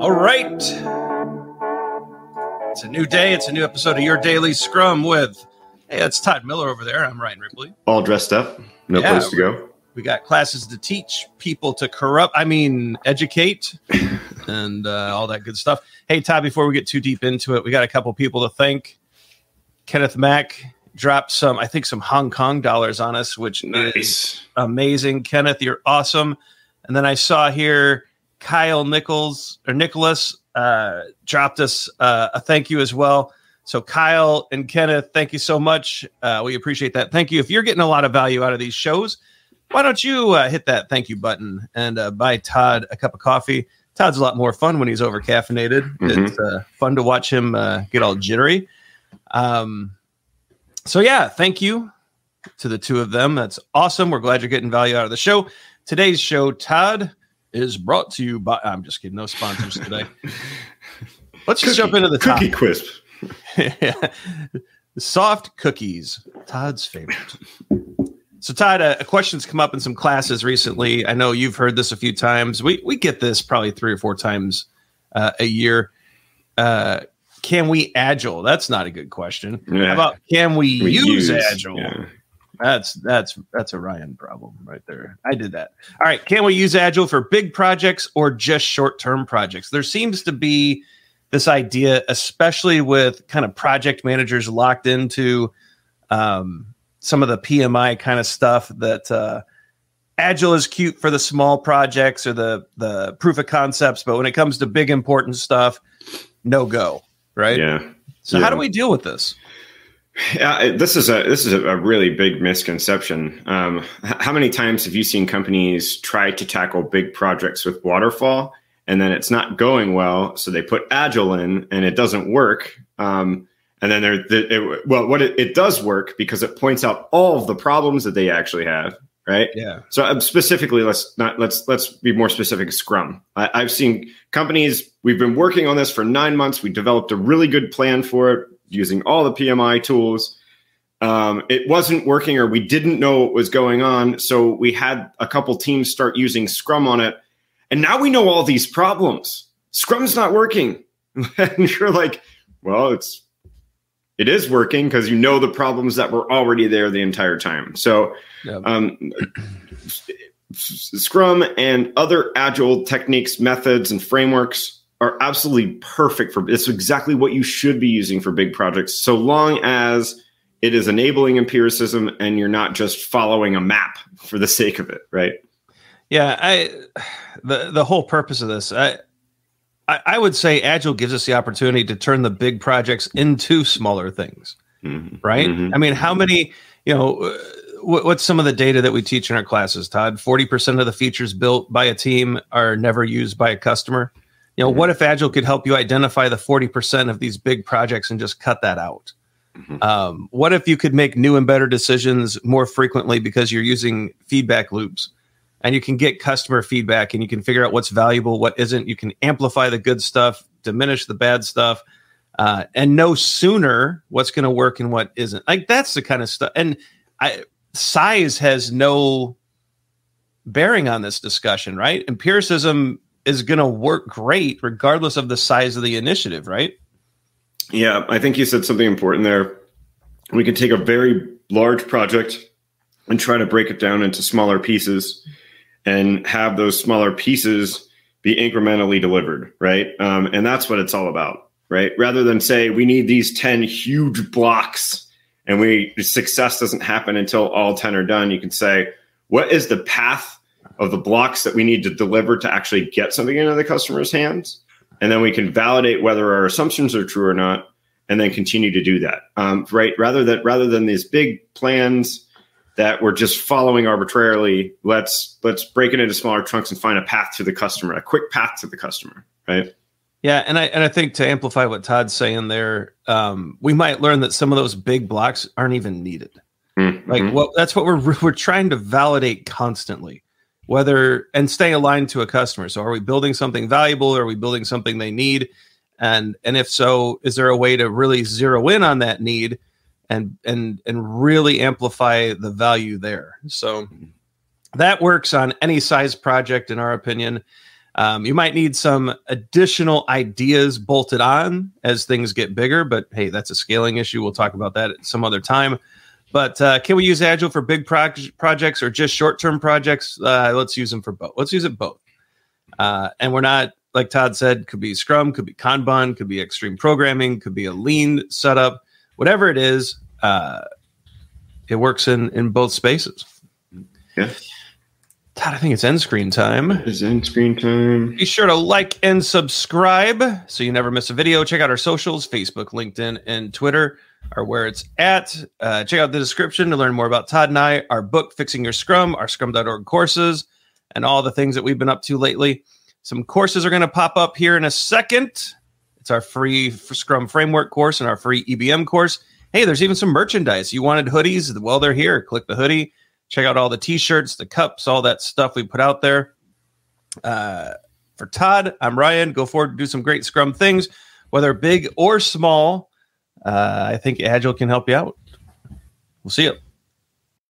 All right. It's a new day. It's a new episode of Your Daily Scrum with, hey, it's Todd Miller over there. I'm Ryan Ripley. All dressed up. No Yeah, place to go. We got classes to teach, people to corrupt, I mean, educate, and uh, all that good stuff. Hey, Todd, before we get too deep into it, we got a couple people to thank. Kenneth Mack dropped some, I think, some Hong Kong dollars on us, which is amazing. Kenneth, you're awesome. And then I saw here Kyle Nichols or Nicholas uh, dropped us uh, a thank you as well. So Kyle and Kenneth, thank you so much. Uh, we appreciate that. Thank you. If you're getting a lot of value out of these shows, why don't you uh, hit that thank you button and uh, buy Todd a cup of coffee? Todd's a lot more fun when he's over caffeinated. Mhm. It's uh, fun to watch him uh, get all jittery. Um, so yeah, thank you to the two of them. That's awesome. We're glad you're getting value out of the show. Today's show, Todd, is brought to you by. I'm just kidding. No sponsors today. Let's just jump into the top. Cookie Crisp. Soft cookies, Todd's favorite. So, Todd, a, a question's come up in some classes recently. I know you've heard this a few times. We we get this probably three or four times uh, a year. Uh, can we agile? That's not a good question. Yeah. How about can we, We use, agile? yeah. That's that's that's a Ryan problem right there. I did that. All right, can we use agile for big projects or just short-term projects? There seems to be this idea, especially with kind of project managers locked into um, some of the PMI kind of stuff, that uh, agile is cute for the small projects or the the proof of concepts, but when it comes to big important stuff, no go. Right. Yeah. So how do we deal with this? Yeah, this is a this is a, really big misconception. Um, how many times have you seen companies try to tackle big projects with waterfall, and then it's not going well, so they put agile in, and it doesn't work. Um, and then there, the, it, well, what it, it does work because it points out all of the problems that they actually have, right? Yeah. So um, specifically, let's not let's let's be more specific. Scrum. I, I've seen companies. We've been working on this for nine months. We developed a really good plan for it using all the PMI tools. Um, it wasn't working, or we didn't know what was going on. So we had a couple teams start using Scrum on it, and now we know all these problems. Scrum's not working, and you're like, well, it's it is working because you know the problems that were already there the entire time. So um, Scrum and other agile techniques, methods, and frameworks are absolutely perfect for it's exactly what you should be using for big projects, so long as it is enabling empiricism and you're not just following a map for the sake of it, right? Yeah, I the the whole purpose of this, I, I I would say Agile gives us the opportunity to turn the big projects into smaller things, Mhm. right? Mhm. I mean, how many, you know, uh, what, what's some of the data that we teach in our classes, Todd? Forty percent of the features built by a team are never used by a customer. You know, Mhm. what if Agile could help you identify the forty percent of these big projects and just cut that out? Mhm. Um, what if you could make new and better decisions more frequently because you're using feedback loops? and you can get customer feedback and you can figure out what's valuable, what isn't. You can amplify the good stuff, diminish the bad stuff, uh, and know sooner what's going to work and what isn't. Like that's the kind of stuff. And I, size has no bearing on this discussion, right? Empiricism is going to work great regardless of the size of the initiative, right? Yeah, I think you said something important there. We can take a very large project and try to break it down into smaller pieces and have those smaller pieces be incrementally delivered, right? Um, and that's what it's all about, right? Rather than say we need these 10 huge blocks and we success doesn't happen until all 10 are done, you can say, what is the path of the blocks that we need to deliver to actually get something into the customer's hands? And then we can validate whether our assumptions are true or not, and then continue to do that. Um, right? Rather than rather than these big plans that we're just following arbitrarily, let's let's break it into smaller chunks and find a path to the customer, a quick path to the customer. Right? Yeah, and I and I think to amplify what Todd's saying there, um, we might learn that some of those big blocks aren't even needed. Mhm. Like, well, that's what we're we're trying to validate constantly, whether and stay aligned to a customer. So, are we building something valuable? Are we building something they need? And and if so, is there a way to really zero in on that need and and and really amplify the value there? So that works on any size project, in our opinion. Um, you might need some additional ideas bolted on as things get bigger, but hey, that's a scaling issue. We'll talk about that at some other time. But uh, can we use Agile for big projects or just short term projects? Uh, let's use them for both. Let's use it both. Uh, and we're not, like Todd said, could be Scrum, could be Kanban, could be extreme programming, could be a lean setup, whatever it is. Uh, it works in in both spaces. Yeah. Todd, I think it's end screen time. It's end screen time. Be sure to like and subscribe so you never miss a video. Check out our socials Facebook, LinkedIn, and Twitter are where it's at. Uh, check out the description to learn more about Todd and I, our book, Fixing Your Scrum, our scrum.org courses, and all the things that we've been up to lately. Some courses are going to pop up here in a second. It's our free Scrum Framework course and our free EBM course. Hey, there's even some merchandise. You wanted hoodies? Well, they're here. Click the hoodie Check out all the t-shirts, the cups, all that stuff we put out there. Uh, for Todd, I'm Ryan. Go forward to do some great Scrum things, whether big or small. Uh, I think Agile can help you out. We'll see you.